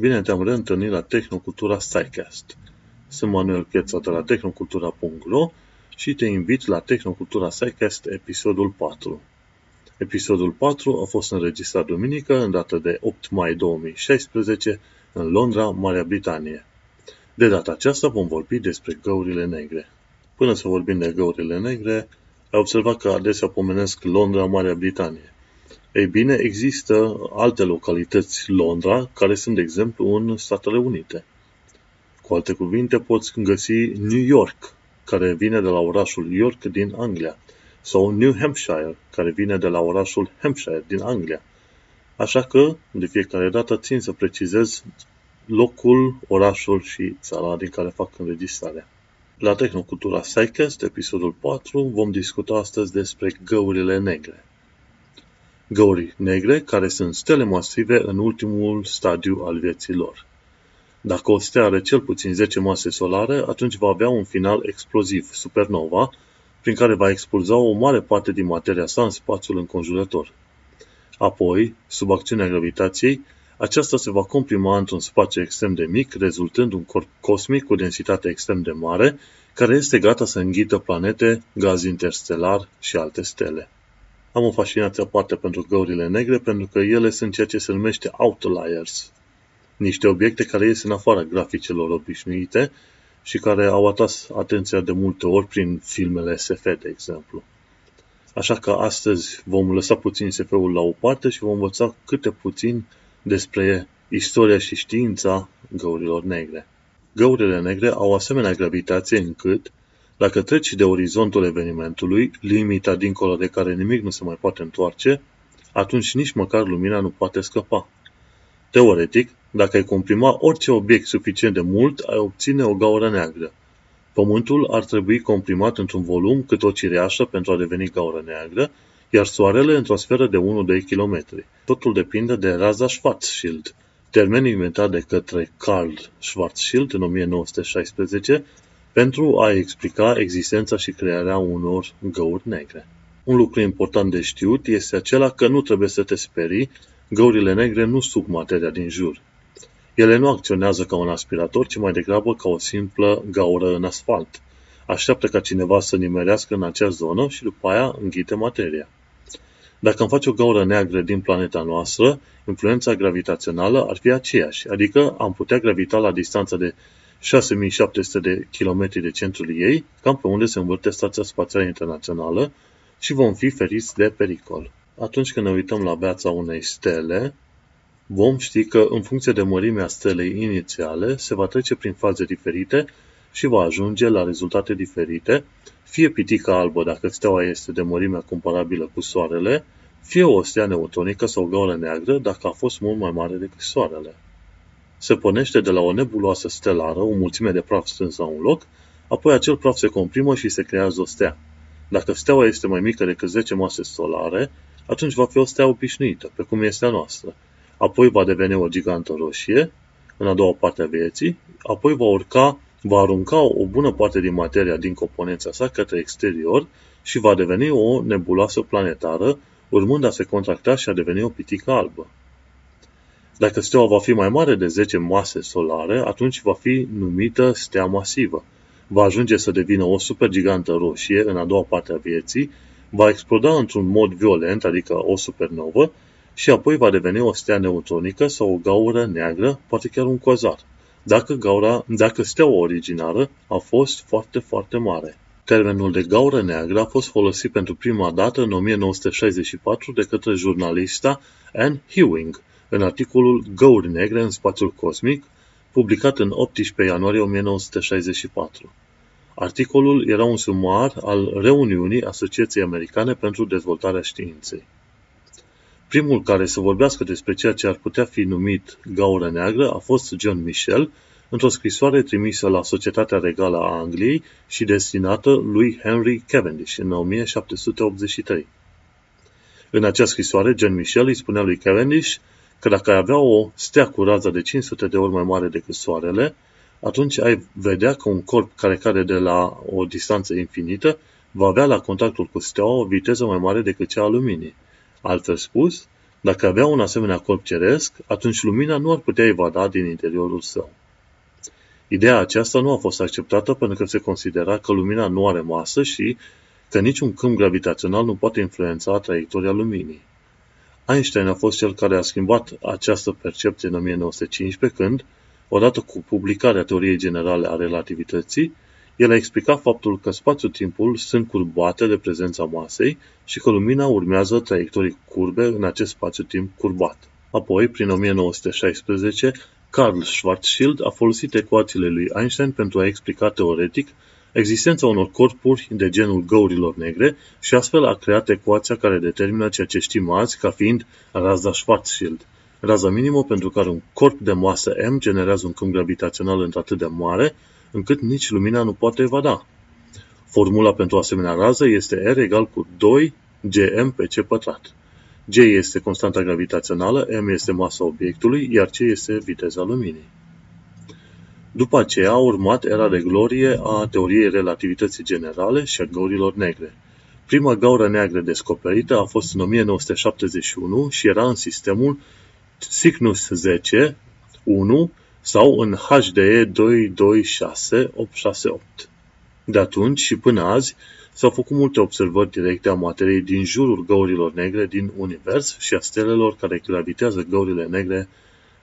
Bine te-am reîntâlnit la Tehnocultura SciCast. Sunt Manuel Piața de la tehnocultura.ro și te invit la Tehnocultura SciCast episodul 4. Episodul 4 a fost înregistrat duminică, în data de 8 mai 2016, în Londra, Marea Britanie. De data aceasta vom vorbi despre găurile negre. Până să vorbim de găurile negre, ai observat că adesea pomenesc Londra, Marea Britanie. Ei bine, există alte localități Londra, care sunt, de exemplu, în Statele Unite. Cu alte cuvinte, poți găsi New York, care vine de la orașul York din Anglia, sau New Hampshire, care vine de la orașul Hampshire din Anglia. Așa că, de fiecare dată, țin să precizez locul, orașul și țara din care fac înregistrarea. La Tehnocultura Psychest, episodul 4, vom discuta astăzi despre găurile negre găuri negre care sunt stele masive în ultimul stadiu al vieții lor. Dacă o stea are cel puțin 10 mase solare, atunci va avea un final exploziv, supernova, prin care va expulza o mare parte din materia sa în spațiul înconjurător. Apoi, sub acțiunea gravitației, aceasta se va comprima într-un spațiu extrem de mic, rezultând un corp cosmic cu densitate extrem de mare, care este gata să înghită planete, gaz interstelar și alte stele. Am o fascinație aparte pentru găurile negre pentru că ele sunt ceea ce se numește outliers, niște obiecte care ies în afara graficelor obișnuite și care au atras atenția de multe ori prin filmele SF, de exemplu. Așa că astăzi vom lăsa puțin SF-ul la o parte și vom învăța câte puțin despre istoria și știința găurilor negre. Găurile negre au asemenea gravitație încât dacă treci de orizontul evenimentului, limita dincolo de care nimic nu se mai poate întoarce, atunci nici măcar lumina nu poate scăpa. Teoretic, dacă ai comprima orice obiect suficient de mult, ai obține o gaură neagră. Pământul ar trebui comprimat într-un volum cât o cireașă pentru a deveni gaură neagră, iar soarele într-o sferă de 1-2 km. Totul depinde de raza Schwarzschild, termen inventat de către Karl Schwarzschild în 1916 pentru a explica existența și crearea unor găuri negre. Un lucru important de știut este acela că nu trebuie să te sperii, găurile negre nu suc materia din jur. Ele nu acționează ca un aspirator, ci mai degrabă ca o simplă gaură în asfalt. Așteaptă ca cineva să nimerească în acea zonă și după aia înghite materia. Dacă îmi faci o gaură neagră din planeta noastră, influența gravitațională ar fi aceeași, adică am putea gravita la distanță de 6700 de kilometri de centrul ei, cam pe unde se învârte Stația Spațială Internațională și vom fi feriți de pericol. Atunci când ne uităm la beața unei stele, vom ști că în funcție de mărimea stelei inițiale se va trece prin faze diferite și va ajunge la rezultate diferite, fie pitica albă dacă steaua este de mărimea comparabilă cu Soarele, fie o stea neutronică sau o gaură neagră dacă a fost mult mai mare decât Soarele se pornește de la o nebuloasă stelară, o mulțime de praf strâns la un loc, apoi acel praf se comprimă și se creează o stea. Dacă steaua este mai mică decât 10 mase solare, atunci va fi o stea obișnuită, pe cum este a noastră. Apoi va deveni o gigantă roșie, în a doua parte a vieții, apoi va urca, va arunca o bună parte din materia din componența sa către exterior și va deveni o nebuloasă planetară, urmând a se contracta și a deveni o pitică albă. Dacă steaua va fi mai mare de 10 mase solare, atunci va fi numită stea masivă. Va ajunge să devină o supergigantă roșie în a doua parte a vieții, va exploda într-un mod violent, adică o supernovă, și apoi va deveni o stea neutronică sau o gaură neagră, poate chiar un cozar, dacă, gaura, dacă steaua originară a fost foarte, foarte mare. Termenul de gaură neagră a fost folosit pentru prima dată în 1964 de către jurnalista Anne Hewing, în articolul Găuri negre în spațiul cosmic, publicat în 18 ianuarie 1964. Articolul era un sumar al reuniunii Asociației Americane pentru Dezvoltarea Științei. Primul care să vorbească despre ceea ce ar putea fi numit gaură neagră a fost John Michel, într-o scrisoare trimisă la Societatea Regală a Angliei și destinată lui Henry Cavendish în 1783. În acea scrisoare, John Michel îi spunea lui Cavendish că dacă ai avea o stea cu rază de 500 de ori mai mare decât Soarele, atunci ai vedea că un corp care cade de la o distanță infinită va avea la contactul cu steaua o viteză mai mare decât cea a luminii. Altfel spus, Dacă avea un asemenea corp ceresc, atunci lumina nu ar putea evada din interiorul său. Ideea aceasta nu a fost acceptată pentru că se considera că lumina nu are masă și că niciun câmp gravitațional nu poate influența traiectoria luminii. Einstein a fost cel care a schimbat această percepție în 1915 când, odată cu publicarea teoriei generale a relativității, el a explicat faptul că spațiul-timpul sunt curbate de prezența masei și că lumina urmează traiectorii curbe în acest spațiu-timp curbat. Apoi, prin 1916, Carl Schwarzschild a folosit ecuațiile lui Einstein pentru a explica teoretic existența unor corpuri de genul găurilor negre și astfel a creat ecuația care determină ceea ce știm azi ca fiind raza Schwarzschild. Raza minimă pentru care un corp de masă M generează un câmp gravitațional într-atât de mare încât nici lumina nu poate evada. Formula pentru o asemenea rază este R egal cu 2 gm pe c pătrat. G este constanta gravitațională, m este masa obiectului, iar c este viteza luminii. După aceea a urmat era de glorie a teoriei relativității generale și a găurilor negre. Prima gaură neagră descoperită a fost în 1971 și era în sistemul Cygnus 10, 1 sau în HDE 226868. De atunci și până azi s-au făcut multe observări directe a materiei din jurul găurilor negre din univers și a stelelor care gravitează găurile negre,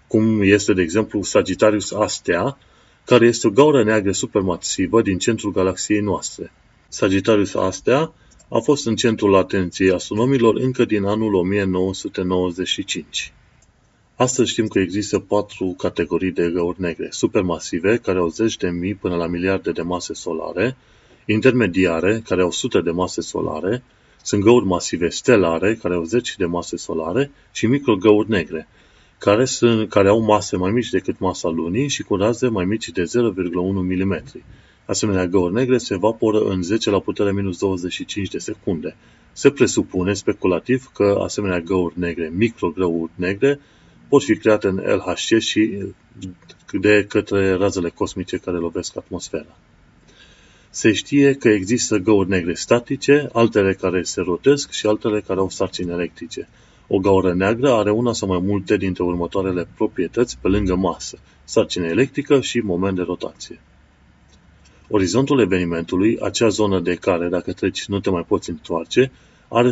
cum este, de exemplu, Sagittarius Astea, care este o gaură neagră supermasivă din centrul galaxiei noastre. Sagittarius Astea a fost în centrul atenției astronomilor încă din anul 1995. Astăzi știm că există patru categorii de găuri negre. Supermasive, care au zeci de mii până la miliarde de mase solare, intermediare, care au sute de mase solare, sunt găuri masive stelare, care au zeci de mase solare, și microgăuri negre, care, sunt, care au mase mai mici decât masa lunii și cu raze mai mici de 0,1 mm. Asemenea, găuri negre se evaporă în 10 la putere minus 25 de secunde. Se presupune speculativ că asemenea găuri negre, microgăuri negre, pot fi create în LHC și de către razele cosmice care lovesc atmosfera. Se știe că există găuri negre statice, altele care se rotesc și altele care au sarcini electrice. O gaură neagră are una sau mai multe dintre următoarele proprietăți pe lângă masă, sarcină electrică și moment de rotație. Orizontul evenimentului, acea zonă de care, dacă treci, nu te mai poți întoarce, are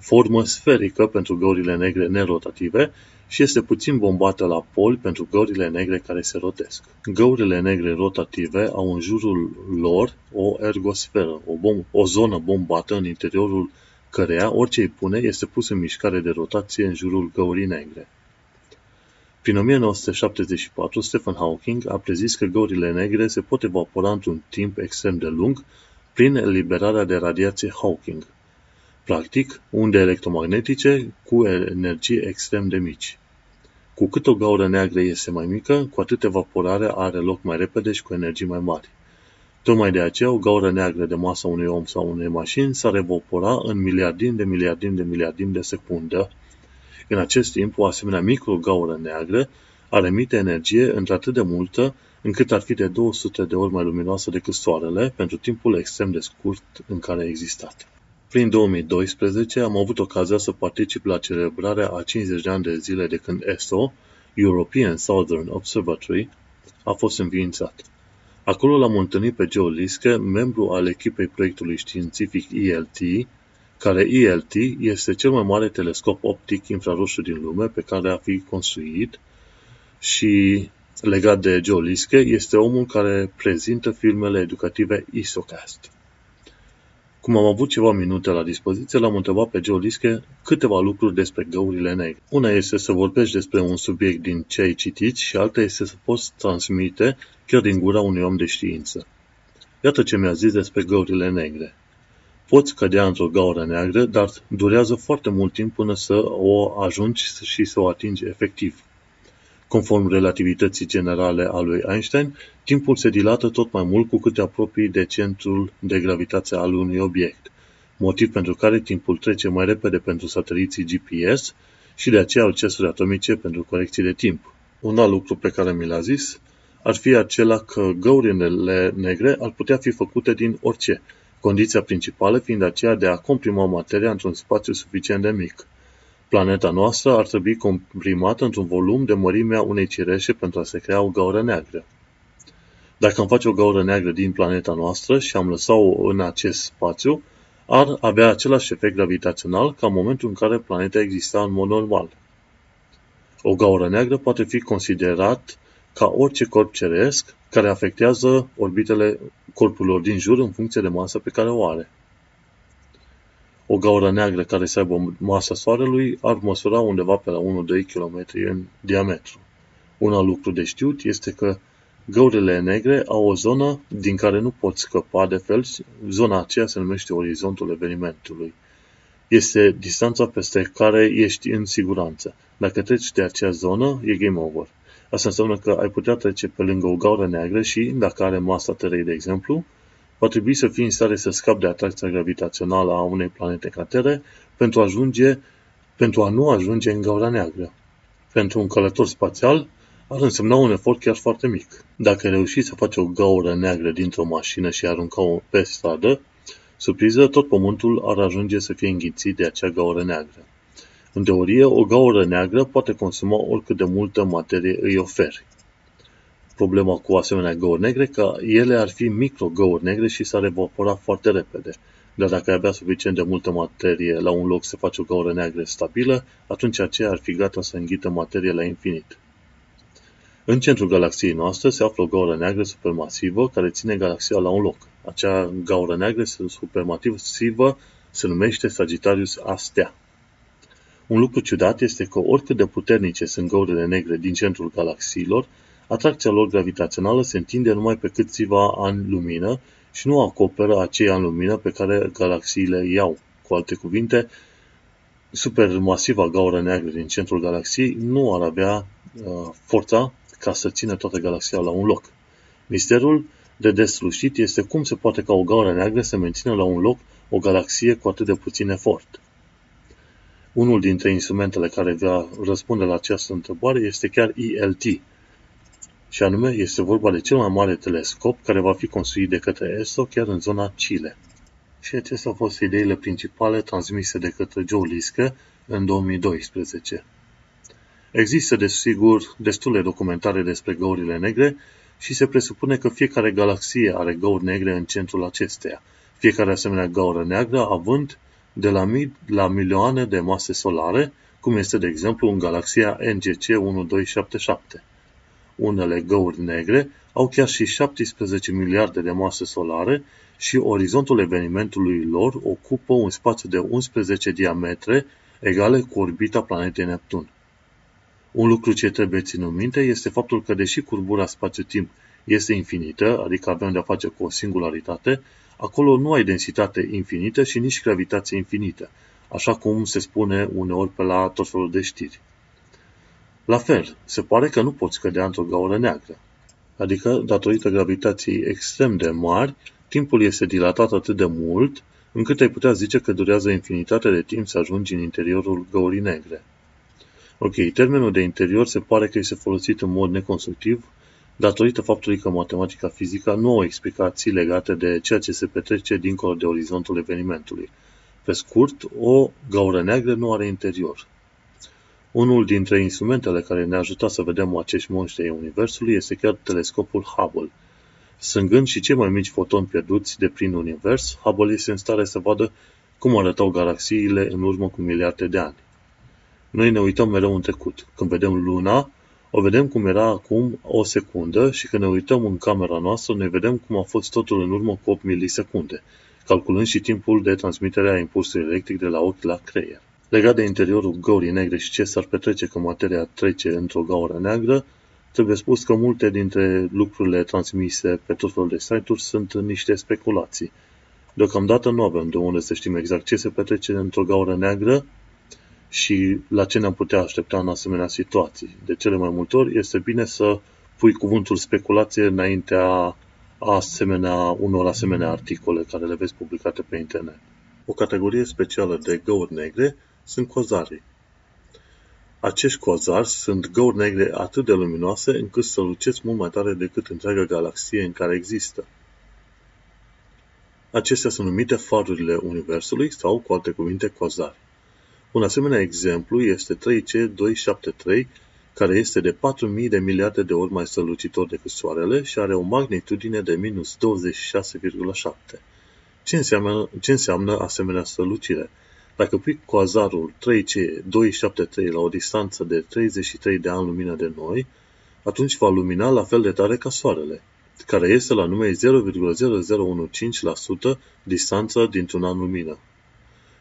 formă sferică pentru găurile negre nerotative și este puțin bombată la pol pentru găurile negre care se rotesc. Găurile negre rotative au în jurul lor o ergosferă, o, bom- o zonă bombată în interiorul căreia orice îi pune este pus în mișcare de rotație în jurul găurii negre. Prin 1974, Stephen Hawking a prezis că găurile negre se pot evapora într-un timp extrem de lung prin eliberarea de radiație Hawking. Practic, unde electromagnetice cu energii extrem de mici. Cu cât o gaură neagră este mai mică, cu atât evaporarea are loc mai repede și cu energii mai mari. Tocmai de aceea, o gaură neagră de masa unui om sau unei mașini s-ar evapora în miliardin de miliardin de miliardin de secundă. În acest timp, o asemenea microgaură neagră ar emite energie într-atât de multă încât ar fi de 200 de ori mai luminoasă decât Soarele pentru timpul extrem de scurt în care a existat. Prin 2012 am avut ocazia să particip la celebrarea a 50 de ani de zile de când ESO, European Southern Observatory, a fost înființat. Acolo l-am întâlnit pe Joe Liske, membru al echipei proiectului științific ELT, care ELT este cel mai mare telescop optic infraroșu din lume pe care a fi construit și legat de Joe Liske este omul care prezintă filmele educative ISOCAST. Cum am avut ceva minute la dispoziție, l-am întrebat pe Joe Liske câteva lucruri despre găurile negre. Una este să vorbești despre un subiect din ce ai citit și alta este să poți transmite chiar din gura unui om de știință. Iată ce mi-a zis despre găurile negre. Poți cădea într-o gaură neagră, dar durează foarte mult timp până să o ajungi și să o atingi efectiv. Conform relativității generale a lui Einstein, timpul se dilată tot mai mult cu cât te apropii de centrul de gravitație al unui obiect, motiv pentru care timpul trece mai repede pentru sateliții GPS și de aceea au cesuri atomice pentru corecții de timp. Un alt lucru pe care mi l-a zis ar fi acela că găurile negre ar putea fi făcute din orice, condiția principală fiind aceea de a comprima materia într-un spațiu suficient de mic. Planeta noastră ar trebui comprimată într-un volum de mărimea unei cireșe pentru a se crea o gaură neagră. Dacă am face o gaură neagră din planeta noastră și am lăsat-o în acest spațiu, ar avea același efect gravitațional ca în momentul în care planeta exista în mod normal. O gaură neagră poate fi considerat ca orice corp ceresc care afectează orbitele corpurilor din jur în funcție de masă pe care o are. O gaură neagră care să aibă masa Soarelui ar măsura undeva pe la 1-2 km în diametru. Un alt lucru de știut este că găurile negre au o zonă din care nu poți scăpa de fel, zona aceea se numește orizontul evenimentului. Este distanța peste care ești în siguranță. Dacă treci de acea zonă, e game over. Asta înseamnă că ai putea trece pe lângă o gaură neagră și, dacă are masa Terei, de exemplu, va trebui să fii în stare să scapi de atracția gravitațională a unei planete ca Tere pentru a, ajunge, pentru a nu ajunge în gaura neagră. Pentru un călător spațial, ar însemna un efort chiar foarte mic. Dacă reușiți să faci o gaură neagră dintr-o mașină și arunca-o pe stradă, surpriză, tot pământul ar ajunge să fie înghițit de acea gaură neagră. În teorie, o gaură neagră poate consuma oricât de multă materie îi oferi. Problema cu asemenea găuri negre că ele ar fi microgăuri negre și s-ar evapora foarte repede. Dar dacă ai avea suficient de multă materie la un loc să faci o gaură neagră stabilă, atunci aceea ar fi gata să înghită materie la infinit. În centrul galaxiei noastre se află o gaură neagră supermasivă care ține galaxia la un loc. Acea gaură neagră supermasivă se numește Sagittarius A stea. Un lucru ciudat este că oricât de puternice sunt găurile negre din centrul galaxiilor, atracția lor gravitațională se întinde numai pe câțiva ani lumină și nu acoperă acei ani lumină pe care galaxiile iau. Cu alte cuvinte, supermasiva gaură neagră din centrul galaxiei nu ar avea uh, forța ca să țină toată galaxia la un loc. Misterul de deslușit este cum se poate ca o gaură neagră să mențină la un loc o galaxie cu atât de puțin efort. Unul dintre instrumentele care va răspunde la această întrebare este chiar ELT, și anume este vorba de cel mai mare telescop care va fi construit de către ESO chiar în zona Chile. Și acestea au fost ideile principale transmise de către Joe Liske în 2012. Există, desigur, destule documentare despre găurile negre și se presupune că fiecare galaxie are găuri negre în centrul acesteia, fiecare asemenea gaură neagră având de la mii la milioane de mase solare, cum este de exemplu în galaxia NGC 1277. Unele găuri negre au chiar și 17 miliarde de mase solare și orizontul evenimentului lor ocupă un spațiu de 11 diametre egale cu orbita planetei Neptun. Un lucru ce trebuie ținut minte este faptul că deși curbura spațiu-timp este infinită, adică avem de-a face cu o singularitate, acolo nu ai densitate infinită și nici gravitație infinită, așa cum se spune uneori pe la tot felul de știri. La fel, se pare că nu poți cădea într-o gaură neagră. Adică, datorită gravitației extrem de mari, timpul este dilatat atât de mult, încât ai putea zice că durează infinitate de timp să ajungi în interiorul găurii negre. Ok, termenul de interior se pare că este folosit în mod neconstructiv datorită faptului că matematica fizică nu au explicații legate de ceea ce se petrece dincolo de orizontul evenimentului. Pe scurt, o gaură neagră nu are interior. Unul dintre instrumentele care ne-a ajutat să vedem acești monștri ai Universului este chiar telescopul Hubble. Sângând și cei mai mici fotoni pierduți de prin univers, Hubble este în stare să vadă cum arătau galaxiile în urmă cu miliarde de ani. Noi ne uităm mereu în trecut. Când vedem luna, o vedem cum era acum o secundă și când ne uităm în camera noastră, ne vedem cum a fost totul în urmă cu 8 milisecunde, calculând și timpul de transmitere a impulsului electric de la ochi la creier. Legat de interiorul găurii negre și ce s-ar petrece când materia trece într-o gaură neagră, trebuie spus că multe dintre lucrurile transmise pe tot felul de site-uri sunt niște speculații. Deocamdată nu avem de unde să știm exact ce se petrece într-o gaură neagră și la ce ne-am putea aștepta în asemenea situații. De cele mai multe ori este bine să pui cuvântul speculație înaintea asemenea, unor asemenea articole care le vezi publicate pe internet. O categorie specială de găuri negre sunt cozarii. Acești cozari sunt găuri negre atât de luminoase încât să lucesc mult mai tare decât întreaga galaxie în care există. Acestea sunt numite farurile Universului sau, cu alte cuvinte, cozari. Un asemenea exemplu este 3C273, care este de 4.000 de miliarde de ori mai strălucitor decât Soarele și are o magnitudine de minus 26,7. Ce înseamnă, ce înseamnă asemenea strălucire? Dacă pui coazarul 3C273 la o distanță de 33 de ani lumină de noi, atunci va lumina la fel de tare ca Soarele, care este la numai 0,0015% distanță dintr-un an lumină.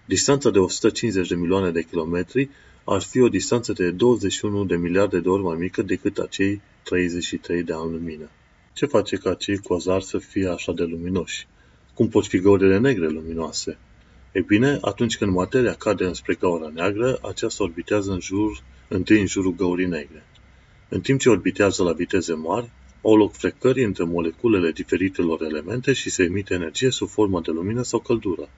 Distanța de 150 de milioane de kilometri ar fi o distanță de 21 de miliarde de ori mai mică decât acei 33 de ani lumină. Ce face ca acei quasari să fie așa de luminoși? Cum pot fi găurile negre luminoase? Ei bine, atunci când materia cade înspre gaura neagră, aceasta orbitează în jur, întâi în jurul găurii negre. În timp ce orbitează la viteze mari, au loc frecări între moleculele diferitelor elemente și se emite energie sub formă de lumină sau căldură.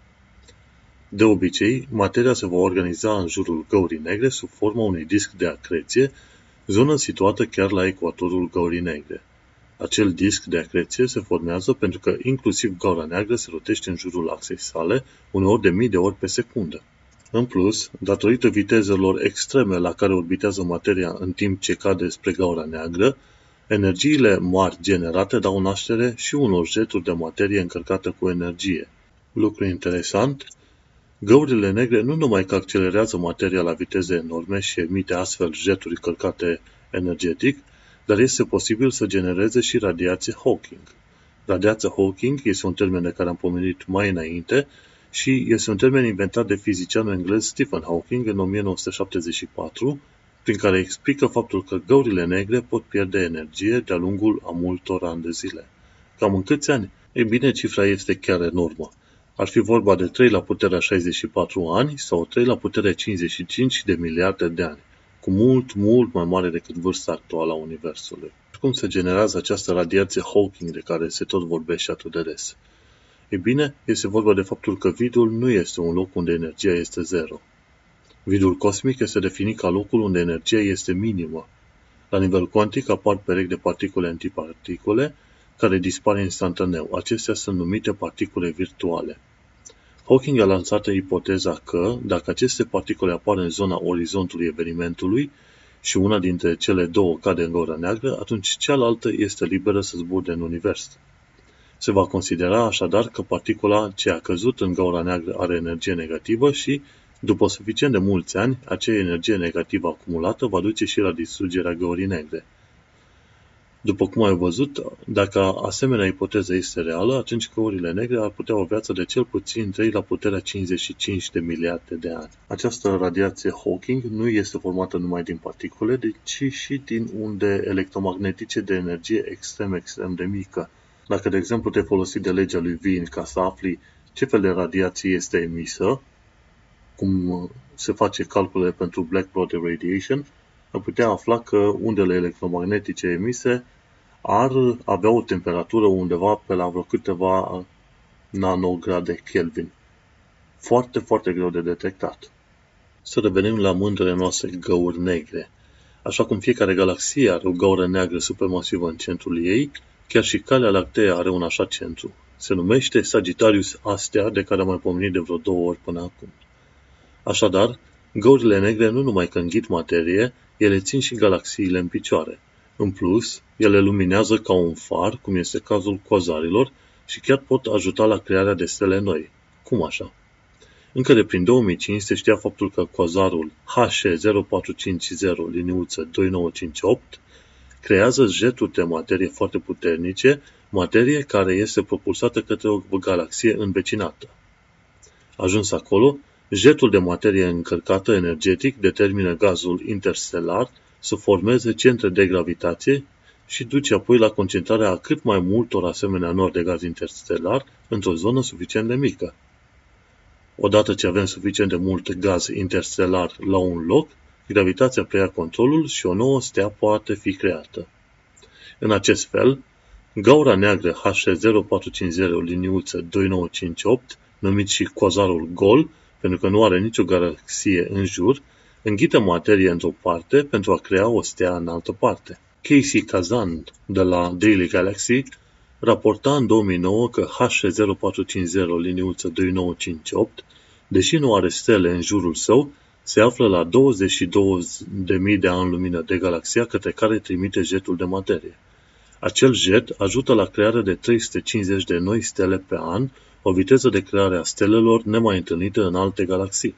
De obicei, materia se va organiza în jurul găurii negre sub forma unui disc de acreție, zonă situată chiar la ecuatorul găurii negre. Acel disc de acreție se formează pentru că inclusiv gaura neagră se rotește în jurul axei sale uneori de mii de ori pe secundă. În plus, datorită vitezelor extreme la care orbitează materia în timp ce cade spre gaura neagră, energiile mari generate dau naștere și unor jeturi de materie încărcată cu energie. Lucru interesant, găurile negre nu numai că accelerează materia la viteze enorme și emite astfel jeturi călcate energetic, dar este posibil să genereze și radiație Hawking. Radiația Hawking este un termen de care am pomenit mai înainte și este un termen inventat de fizicianul englez Stephen Hawking în 1974, prin care explică faptul că găurile negre pot pierde energie de-a lungul a multor ani de zile. Cam în câți ani? Ei bine, cifra este chiar enormă. Ar fi vorba de 3 la puterea 64 ani sau 3 la puterea 55 de miliarde de ani cu mult, mult mai mare decât vârsta actuală a Universului. Cum se generează această radiație Hawking de care se tot vorbește atât de des? Ei bine, este vorba de faptul că vidul nu este un loc unde energia este zero. Vidul cosmic este definit ca locul unde energia este minimă. La nivel cuantic apar perechi de particule antiparticule care dispar instantaneu. Acestea sunt numite particule virtuale. Hawking a lansat ipoteza că, dacă aceste particule apar în zona orizontului evenimentului și una dintre cele două cade în gaura neagră, atunci cealaltă este liberă să zburde în univers. Se va considera așadar că particula ce a căzut în gaura neagră are energie negativă și, după suficient de mulți ani, acea energie negativă acumulată va duce și la distrugerea găurii negre. După cum ai văzut, dacă asemenea ipoteză este reală, atunci găurile negre ar putea o viață de cel puțin 3 la puterea 55 de miliarde de ani. Această radiație Hawking nu este formată numai din particule, ci și din unde electromagnetice de energie extrem, extrem de mică. Dacă, de exemplu, te folosi de legea lui Wien ca să afli ce fel de radiație este emisă, cum se face calculele pentru black body radiation, am putea afla că undele electromagnetice emise ar avea o temperatură undeva pe la vreo câteva nanograde Kelvin. Foarte, foarte greu de detectat. Să revenim la mândrele noastre găuri negre. Așa cum fiecare galaxie are o gaură neagră supermasivă în centrul ei, chiar și Calea Lactee are un așa centru. Se numește Sagittarius Astea, de care am mai pomenit de vreo două ori până acum. Așadar, găurile negre nu numai că înghit materie, ele țin și galaxiile în picioare. În plus, ele luminează ca un far, cum este cazul cozarilor, și chiar pot ajuta la crearea de stele noi. Cum așa? Încă de prin 2005 se știa faptul că coazarul HC0450 liniuță 2958 creează jeturi de materie foarte puternice, materie care este propulsată către o galaxie învecinată. Ajuns acolo, jetul de materie încărcată energetic determină gazul interstelar să formeze centre de gravitație și duce apoi la concentrarea a cât mai multor asemenea nori de gaz interstelar într-o zonă suficient de mică. Odată ce avem suficient de mult gaz interstelar la un loc, gravitația preia controlul și o nouă stea poate fi creată. În acest fel, gaura neagră HC0450 liniuță 2958, numit și quasarul gol, pentru că nu are nicio galaxie în jur, înghită materie într-o parte pentru a crea o stea în altă parte. Casey Kazan de la Daily Galaxy raporta în 2009 că HC0450 liniuță 2958, deși nu are stele în jurul său, Se află la 22.000 de ani lumină de galaxia către care trimite jetul de materie. Acel jet ajută la crearea de 350 de noi stele pe an, o viteză de creare a stelelor nemai întâlnită în alte galaxii.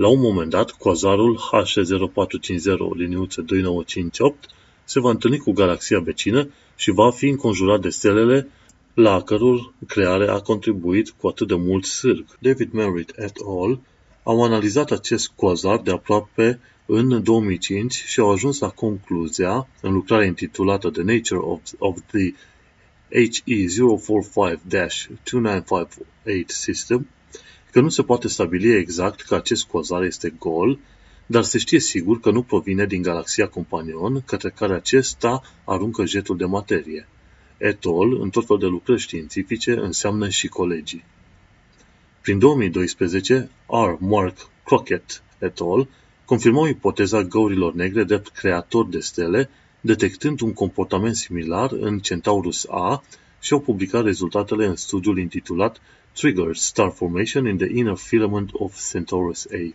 La un moment dat, quasarul H0450 liniuță 2958 se va întâlni cu galaxia vecină și va fi înconjurat de stelele la a căror creare a contribuit cu atât de mult sârg. David Merritt et al. au analizat acest quasar de aproape în 2005 și au ajuns la concluzia, în lucrarea intitulată The Nature of, of the HE045-2958 System, că nu se poate stabili exact că acest quasar este gol, dar se știe sigur că nu provine din galaxia companion către care acesta aruncă jetul de materie. Etol, în tot fel de lucrări științifice, înseamnă și colegii. Prin 2012, R. Mark Crockett et al. confirmau ipoteza găurilor negre de creator de stele, detectând un comportament similar în Centaurus A și au publicat rezultatele în studiul intitulat Triggered Star Formation in the Inner Filament of Centaurus A.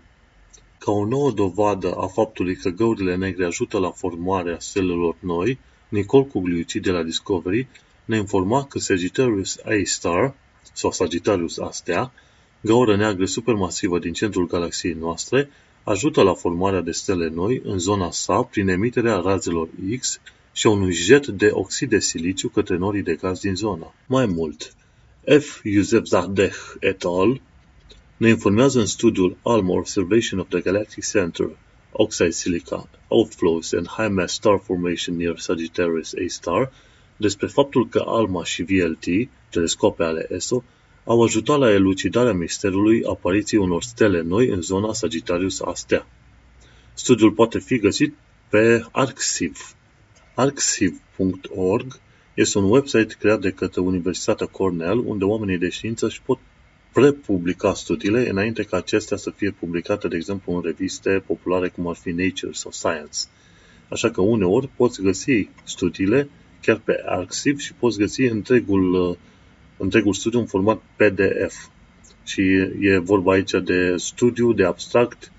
Ca o nouă dovadă a faptului că găurile negre ajută la formarea stelelor noi, Nicole Cugliucci de la Discovery ne informa că Sagittarius A-Star, sau Sagittarius A-Stea, gaură neagră supermasivă din centrul galaxiei noastre, ajută la formarea de stele noi în zona sa prin emiterea razelor X și a unui jet de oxid de siliciu către norii de gaz din zona. Mai mult, F. Yusef Zadeh et al. ne informează în studiul ALMA Observation of the Galactic Center Oxide Silica Outflows and High Mass Star Formation near Sagittarius A-Star despre faptul că ALMA și VLT, telescope ale ESO, au ajutat la elucidarea misterului apariției unor stele noi în zona Sagittarius A stea. Studiul poate fi găsit pe ArcSiv. ArcSiv.org este un website creat de către Universitatea Cornell, unde oamenii de știință își pot prepublica studiile înainte ca acestea să fie publicate, de exemplu, în reviste populare cum ar fi Nature sau Science. Așa că uneori poți găsi studiile chiar pe Arxiv și poți găsi întregul, întregul studiu în format PDF. Și e vorba aici de studiu, de abstract,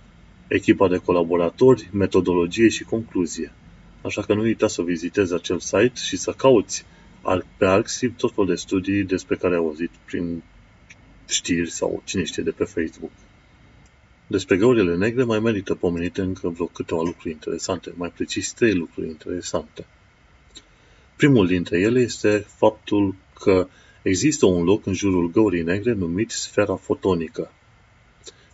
echipa de colaboratori, metodologie și concluzie. Așa că nu uita să vizitezi acel site și să cauți pe Arxiv tot felul de studii despre care ai auzit prin știri sau cine știe de pe Facebook. Despre găurile negre mai merită pomenite încă vreo câteva lucruri interesante, mai precis trei lucruri interesante. Primul dintre ele este faptul că există un loc în jurul găurii negre numit sfera fotonică.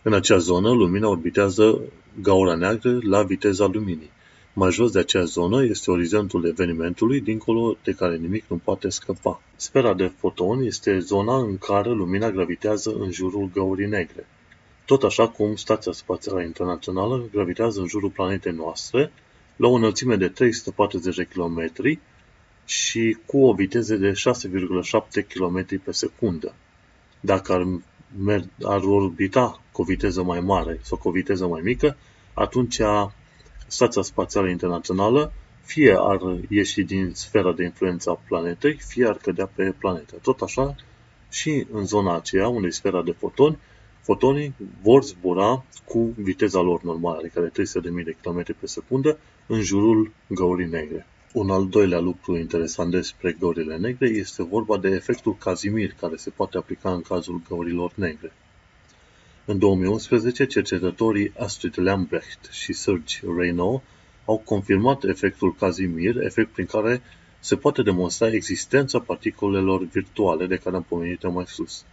În acea zonă, lumina orbitează gaura neagră la viteza luminii. Mai jos de acea zonă este orizontul evenimentului, dincolo de care nimic nu poate scăpa. Sfera de foton este zona în care lumina gravitează în jurul găurii negre. Tot așa cum Stația Spațială Internațională gravitează în jurul planetei noastre, la o înălțime de 340 de km și cu o viteză de 6,7 km pe secundă. Dacă ar, mer- ar orbita cu o viteză mai mare sau cu o viteză mai mică, atunci Stația Spațială Internațională fie ar ieși din sfera de influență a planetei, fie ar cădea pe planetă. Tot așa, și în zona aceea, unde e sfera de fotoni, fotonii vor zbura cu viteza lor normală, adică de 300.000 de km pe secundă, în jurul găurii negre. Un al doilea lucru interesant despre găurile negre este vorba de efectul Casimir, care se poate aplica în cazul găurilor negre. În 2011, cercetătorii Astrid Lambrecht și Serge Raynaud au confirmat efectul Casimir, efect prin care se poate demonstra existența particulelor virtuale de care am pomenit mai sus.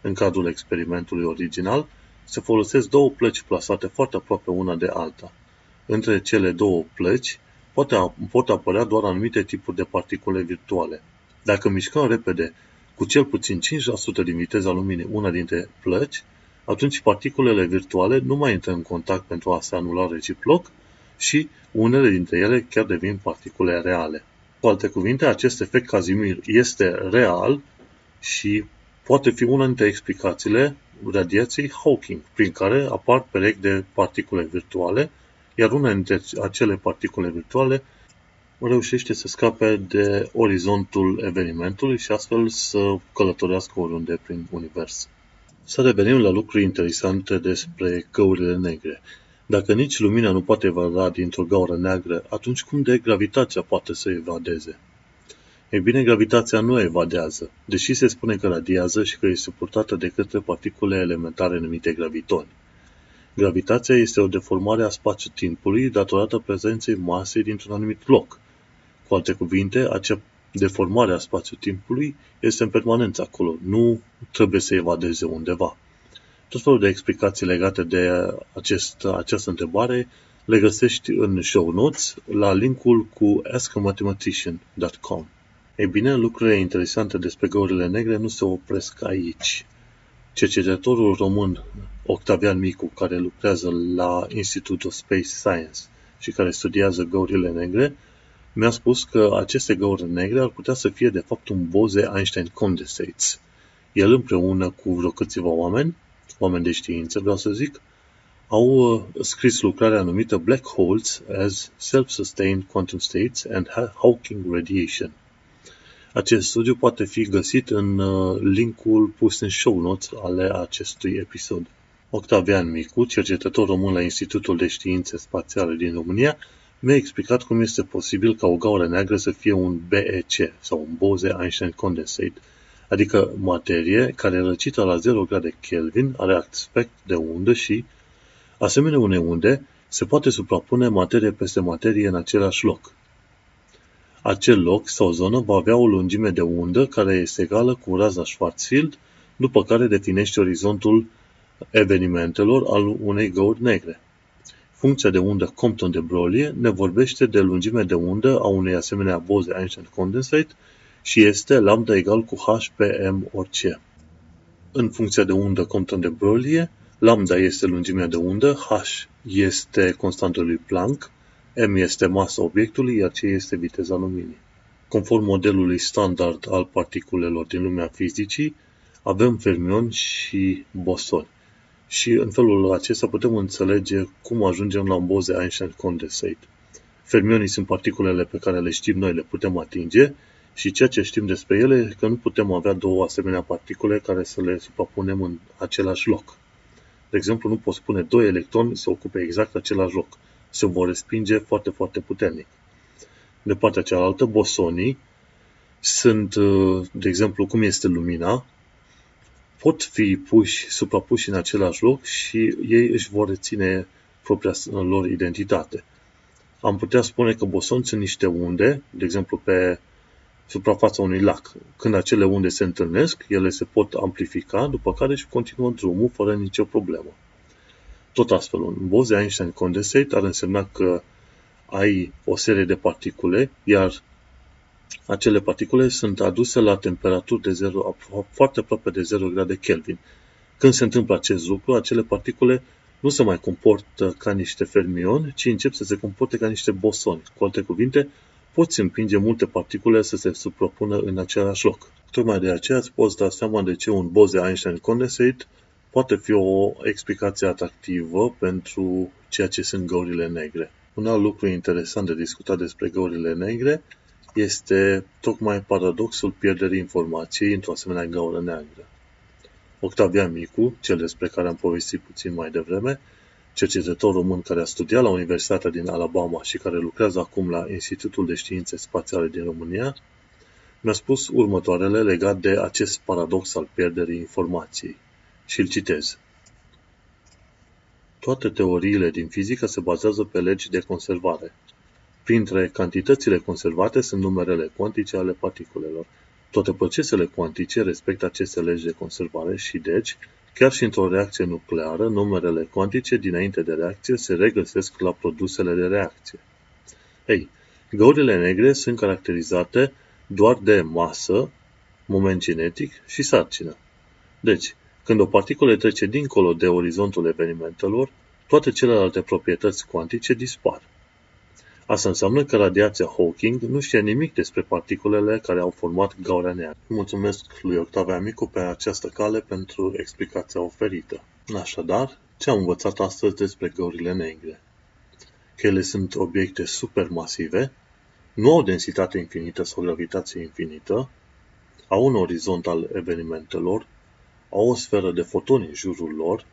În cadrul experimentului original, se folosesc două plăci plasate foarte aproape una de alta. Între cele două plăci poate, pot apărea doar anumite tipuri de particule virtuale. Dacă mișcăm repede cu cel puțin 5% din viteza luminii una dintre plăci, atunci particulele virtuale nu mai intră în contact pentru a se anula reciproc și unele dintre ele chiar devin particule reale. Cu alte cuvinte, acest efect Casimir este real și poate fi una dintre explicațiile radiației Hawking, prin care apar perechi de particule virtuale, iar una dintre acele particule virtuale reușește să scape de orizontul evenimentului și astfel să călătorească oriunde prin univers. Să revenim la lucruri interesante despre găurile negre. Dacă nici lumina nu poate evada dintr-o gaură neagră, atunci cum de gravitația poate să evadeze? Ei bine, gravitația nu evadează, deși se spune că radiază și că este purtată de către particule elementare numite gravitoni. Gravitația este o deformare a spațiu-timpului datorată prezenței masei dintr-un anumit loc. Cu alte cuvinte, acea deformare a spațiu-timpului este în permanență acolo, nu trebuie să evadeze undeva. Tot felul de explicații legate de acest, această întrebare le găsești în show notes la linkul cu askamathematician.com. Ei bine, lucrurile interesante despre găurile negre nu se opresc aici. Cercetătorul român Octavian Micu, care lucrează la Institutul Space Science și care studiază găurile negre, mi-a spus că aceste găuri negre ar putea să fie de fapt un boze Einstein condensates. El împreună cu vreo câțiva oameni, oameni de știință vreau să zic, au uh, scris lucrarea numită Black Holes as Self-Sustained Quantum States and Hawking Radiation. Acest studiu poate fi găsit în uh, linkul pus în show notes ale acestui episod. Octavian Micu, cercetător român la Institutul de Științe Spațiale din România, mi-a explicat cum este posibil ca o gaură neagră să fie un BEC sau un Bose-Einstein Condensate, adică materie care răcită la 0 grade Kelvin are aspect de undă și, asemenea unei unde, se poate suprapune materie peste materie în același loc. Acel loc sau zonă va avea o lungime de undă care este egală cu raza Schwarzschild, după care definește orizontul evenimentelor al unei găuri negre. Funcția de undă Compton de Broglie ne vorbește de lungime de undă a unei asemenea boze Einstein condensate și este lambda egal cu h pe m orice. În funcția de undă Compton de Broglie, lambda este lungimea de undă, h este constantul lui Planck, m este masa obiectului, iar c este viteza luminii. Conform modelului standard al particulelor din lumea fizicii, avem fermioni și bosoni. Și în felul acesta putem înțelege cum ajungem la un boze Einstein condensate. Fermionii sunt particulele pe care le știm noi, le putem atinge și ceea ce știm despre ele e că nu putem avea două asemenea particule care să le suprapunem în același loc. De exemplu, nu poți pune doi electroni să ocupe exact același loc. Se vor respinge foarte, foarte puternic. De partea cealaltă, bosonii sunt, de exemplu, cum este lumina, pot fi puși, suprapuși în același loc și ei își vor reține propria lor identitate. Am putea spune că bosoni sunt niște unde, de exemplu pe suprafața unui lac. Când acele unde se întâlnesc, ele se pot amplifica, după care își continuă drumul fără nicio problemă. Tot astfel, un Bose-Einstein condensate ar însemna că ai o serie de particule, iar acele particule sunt aduse la temperaturi de 0, foarte aproape de 0 grade Kelvin. Când se întâmplă acest lucru, acele particule nu se mai comportă ca niște fermioni, ci încep să se comporte ca niște bosoni. Cu alte cuvinte, poți împinge multe particule să se suprapună în același loc. Tocmai de aceea îți poți da seama de ce un Bose-Einstein condensate poate fi o explicație atractivă pentru ceea ce sunt găurile negre. Un alt lucru interesant de discutat despre găurile negre este tocmai paradoxul pierderii informației într-o asemenea gaură neagră. Octavian Micu, cel despre care am povestit puțin mai devreme, cercetător român care a studiat la Universitatea din Alabama și care lucrează acum la Institutul de Științe Spațiale din România, mi-a spus următoarele legat de acest paradox al pierderii informației. Și îl citez. Toate teoriile din fizică se bazează pe legi de conservare. Printre cantitățile conservate sunt numerele cuantice ale particulelor. Toate procesele cuantice respectă aceste legi de conservare și, deci, chiar și într-o reacție nucleară, numerele cuantice dinainte de reacție se regăsesc la produsele de reacție. Ei, găurile negre sunt caracterizate doar de masă, moment cinetic și sarcină. Deci, când o particulă trece dincolo de orizontul evenimentelor, toate celelalte proprietăți cuantice dispar. Asta înseamnă că radiația Hawking nu știe nimic despre particulele care au format gaura neagră. Mulțumesc lui Octavia Micu pe această cale pentru explicația oferită. Așadar, ce am învățat astăzi despre găurile negre? Că ele sunt obiecte supermasive, nu au densitate infinită sau gravitație infinită, au un orizont al evenimentelor, au o sferă de fotoni în jurul lor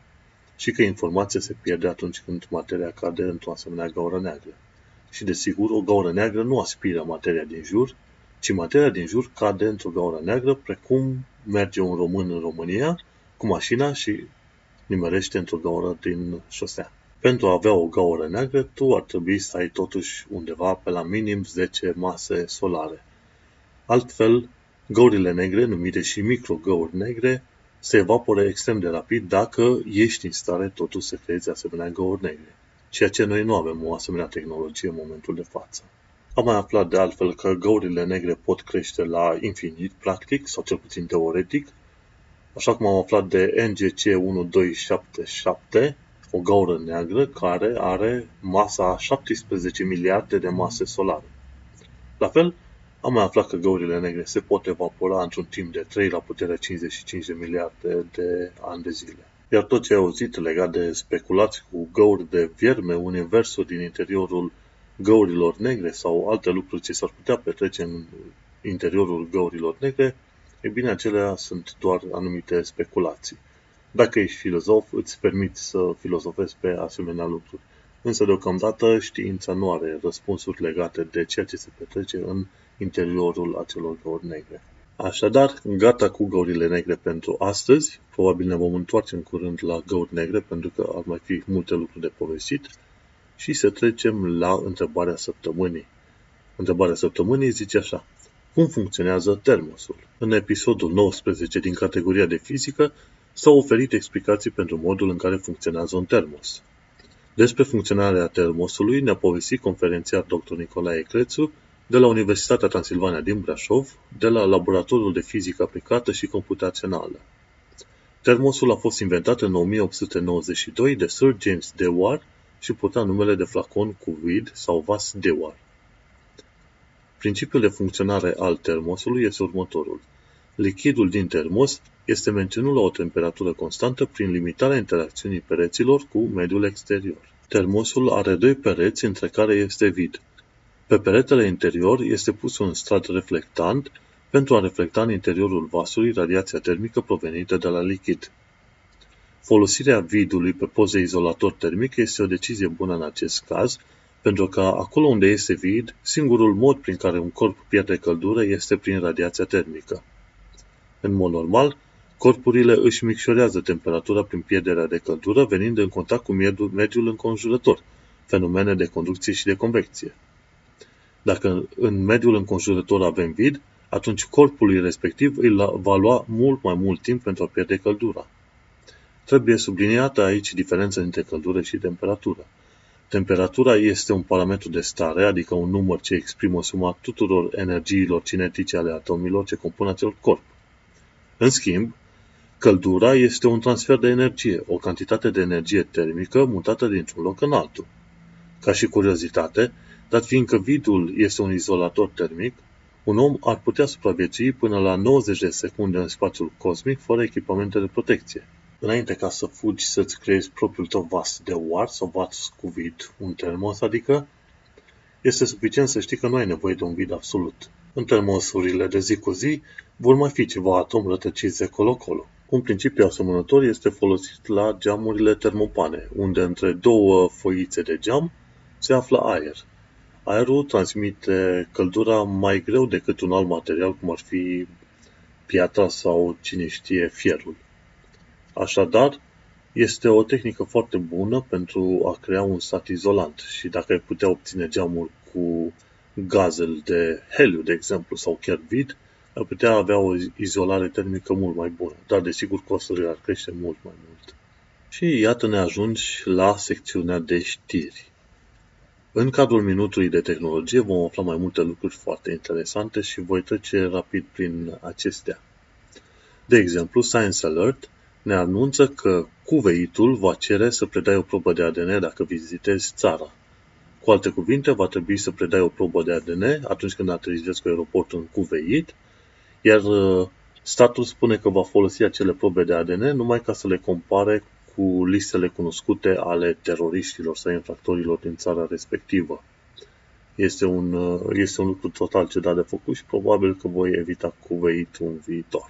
și că informația se pierde atunci când materia cade într-o asemenea gaură neagră. Și desigur, o gaură neagră nu aspiră materia din jur, ci materia din jur cade într-o gaură neagră, precum merge un român în România cu mașina și nimerește într-o gaură din șosea. Pentru a avea o gaură neagră, tu ar trebui să ai totuși undeva pe la minim 10 mase solare. Altfel, găurile negre, numite și microgăuri negre, se evapore extrem de rapid dacă ești în stare totuși să creezi asemenea găuri negre. Ceea ce noi nu avem o asemenea tehnologie în momentul de față. Am mai aflat de altfel că găurile negre pot crește la infinit, practic, sau cel puțin teoretic, așa cum am aflat de NGC 1277, o gaură neagră care are masa 17 miliarde de mase solare. La fel, am mai aflat că găurile negre se pot evapora într-un timp de 3 la puterea 55 de miliarde de ani de zile. Iar tot ce ai auzit legat de speculații cu găuri de vierme, universul din interiorul găurilor negre sau alte lucruri ce s-ar putea petrece în interiorul găurilor negre, e bine, acelea sunt doar anumite speculații. Dacă ești filozof, îți permiți să filozofezi pe asemenea lucruri. Însă, deocamdată, știința nu are răspunsuri legate de ceea ce se petrece în interiorul acelor găuri negre. Așadar, gata cu găurile negre pentru astăzi. Probabil ne vom întoarce în curând la găuri negre, pentru că ar mai fi multe lucruri de povestit. Și să trecem la întrebarea săptămânii. Întrebarea săptămânii zice așa. Cum funcționează termosul? În episodul 19 din categoria de fizică s-au oferit explicații pentru modul în care funcționează un termos. Despre funcționarea termosului ne-a povestit conferențiar dr. Nicolae Crețu de la Universitatea Transilvania din Brașov, de la Laboratorul de Fizică Aplicată și Computațională. Termosul a fost inventat în 1892 de Sir James Dewar și purta numele de flacon cu vid sau vas Dewar. Principiul de funcționare al termosului este următorul. Lichidul din termos este menținut la o temperatură constantă prin limitarea interacțiunii pereților cu mediul exterior. Termosul are doi pereți între care este vid. Pe peretele interior este pus un strat reflectant pentru a reflecta în interiorul vasului radiația termică provenită de la lichid. Folosirea vidului pe poze izolator termic este o decizie bună în acest caz, pentru că acolo unde este vid, singurul mod prin care un corp pierde căldură este prin radiația termică. În mod normal, corpurile își micșorează temperatura prin pierderea de căldură venind în contact cu mediul înconjurător, fenomene de conducție și de convecție. Dacă în mediul înconjurător avem vid, atunci corpului respectiv îl va lua mult mai mult timp pentru a pierde căldura. Trebuie subliniată aici diferența între căldură și temperatură. Temperatura este un parametru de stare, adică un număr ce exprimă suma tuturor energiilor cinetice ale atomilor ce compun acel corp. În schimb, căldura este un transfer de energie, o cantitate de energie termică mutată dintr-un loc în altul. Ca și curiozitate, dat fiindcă vidul este un izolator termic, un om ar putea supraviețui până la 90 de secunde în spațiul cosmic fără echipamente de protecție. Înainte ca să fugi să-ți creezi propriul tău vas de war sau vas cu vid, un termos, adică, este suficient să știi că nu ai nevoie de un vid absolut. În termosurile de zi cu zi vor mai fi ceva atomi rătăciți de colo-colo. Un principiu asemănător este folosit la geamurile termopane, unde între două foițe de geam se află aer. Aerul transmite căldura mai greu decât un alt material, cum ar fi piatra sau, cine știe, fierul. Așadar, este o tehnică foarte bună pentru a crea un stat izolant și dacă ai putea obține geamuri cu gazel de heliu, de exemplu, sau chiar vid, ar putea avea o izolare termică mult mai bună, dar desigur costurile ar crește mult mai mult. Și iată ne ajungi la secțiunea de știri. În cadrul minutului de tehnologie vom afla mai multe lucruri foarte interesante și voi trece rapid prin acestea. De exemplu, Science Alert ne anunță că cuveitul va cere să predai o probă de ADN dacă vizitezi țara. Cu alte cuvinte, va trebui să predai o probă de ADN atunci când aterizezi cu aeroportul în Cuveit, iar uh, statul spune că va folosi acele probe de ADN numai ca să le compare cu listele cunoscute ale teroriștilor sau infractorilor din țara respectivă. Este un, uh, este un lucru total ciudat de făcut și probabil că voi evita Cuveit un viitor.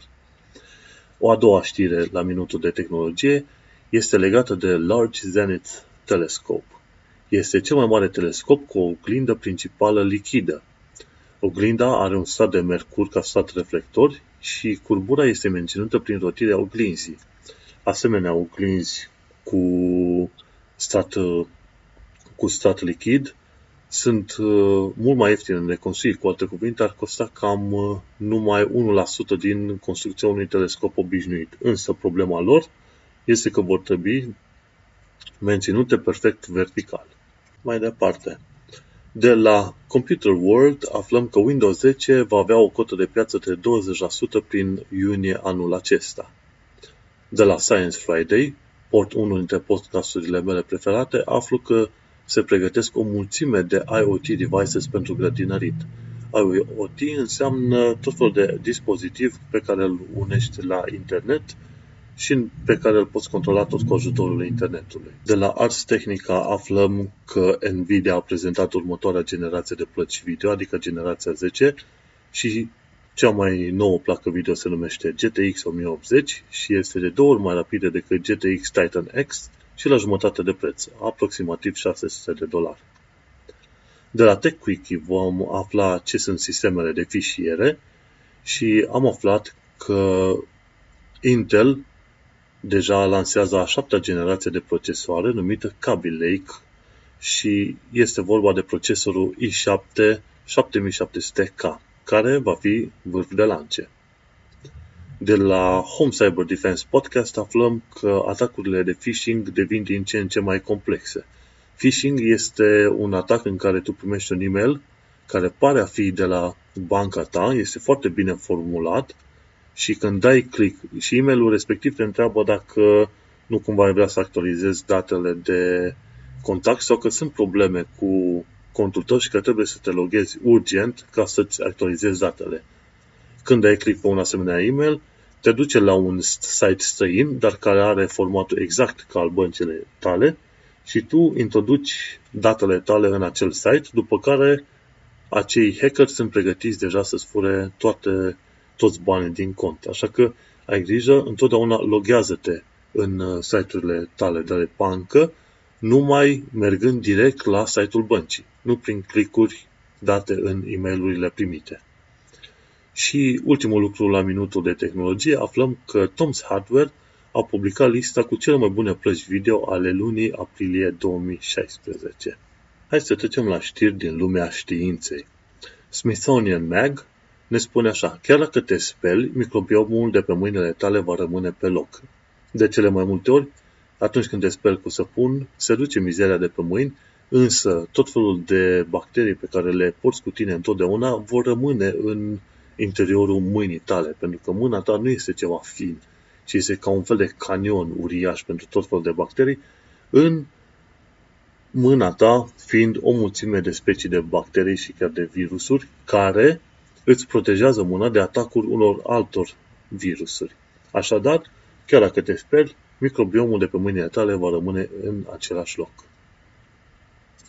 O a doua știre la minutul de tehnologie este legată de Large Zenith Telescope. Este cel mai mare telescop cu o oglindă principală lichidă. Oglinda are un strat de mercur ca strat reflector și curbura este menținută prin rotirea oglinzii. Asemenea, oglinzi cu strat, cu strat lichid sunt uh, mult mai ieftine de construit. Cu alte cuvinte, ar costa cam uh, numai 1% din construcția unui telescop obișnuit. Însă problema lor este că vor trebui menținute perfect vertical. Mai departe, de la Computer World aflăm că Windows 10 va avea o cotă de piață de 20% prin iunie anul acesta. De la Science Friday, port unul dintre podcasturile mele preferate, aflu că se pregătesc o mulțime de IoT devices pentru grădinărit. IoT înseamnă tot felul de dispozitiv pe care îl unești la internet și pe care îl poți controla tot cu ajutorul internetului. De la Ars Technica aflăm că Nvidia a prezentat următoarea generație de plăci video, adică generația 10, și cea mai nouă placă video se numește GTX 1080 și este de două ori mai rapidă decât GTX Titan X și la jumătate de preț, aproximativ 600 de dolari. De la TechQuickie vom afla ce sunt sistemele de fișiere și am aflat că Intel deja lansează a șaptea generație de procesoare numită Kaby Lake și este vorba de procesorul i7 7700K, care va fi vârf de lance. De la Home Cyber Defense Podcast aflăm că atacurile de phishing devin din ce în ce mai complexe. Phishing este un atac în care tu primești un email care pare a fi de la banca ta, este foarte bine formulat și când dai click și e-mailul respectiv te întreabă dacă nu cumva ai vrea să actualizezi datele de contact sau că sunt probleme cu contul tău și că trebuie să te loghezi urgent ca să-ți actualizezi datele. Când dai click pe un asemenea e-mail, te duce la un site străin, dar care are formatul exact ca al băncile tale și tu introduci datele tale în acel site, după care acei hackeri sunt pregătiți deja să-ți fure toate, toți banii din cont. Așa că ai grijă, întotdeauna loghează-te în uh, site-urile tale de bancă, numai mergând direct la site-ul băncii, nu prin clicuri date în e mail primite. Și ultimul lucru la minutul de tehnologie, aflăm că Tom's Hardware a publicat lista cu cele mai bune plăci video ale lunii aprilie 2016. Hai să trecem la știri din lumea științei. Smithsonian Mag ne spune așa, chiar dacă te speli, microbiomul de pe mâinile tale va rămâne pe loc. De cele mai multe ori, atunci când te speli cu săpun, se duce mizeria de pe mâini, însă tot felul de bacterii pe care le porți cu tine întotdeauna vor rămâne în interiorul mâinii tale, pentru că mâna ta nu este ceva fin, ci este ca un fel de canion uriaș pentru tot felul de bacterii, în mâna ta fiind o mulțime de specii de bacterii și chiar de virusuri care îți protejează mâna de atacul unor altor virusuri. Așadar, chiar dacă te speli, microbiomul de pe mâinile tale va rămâne în același loc.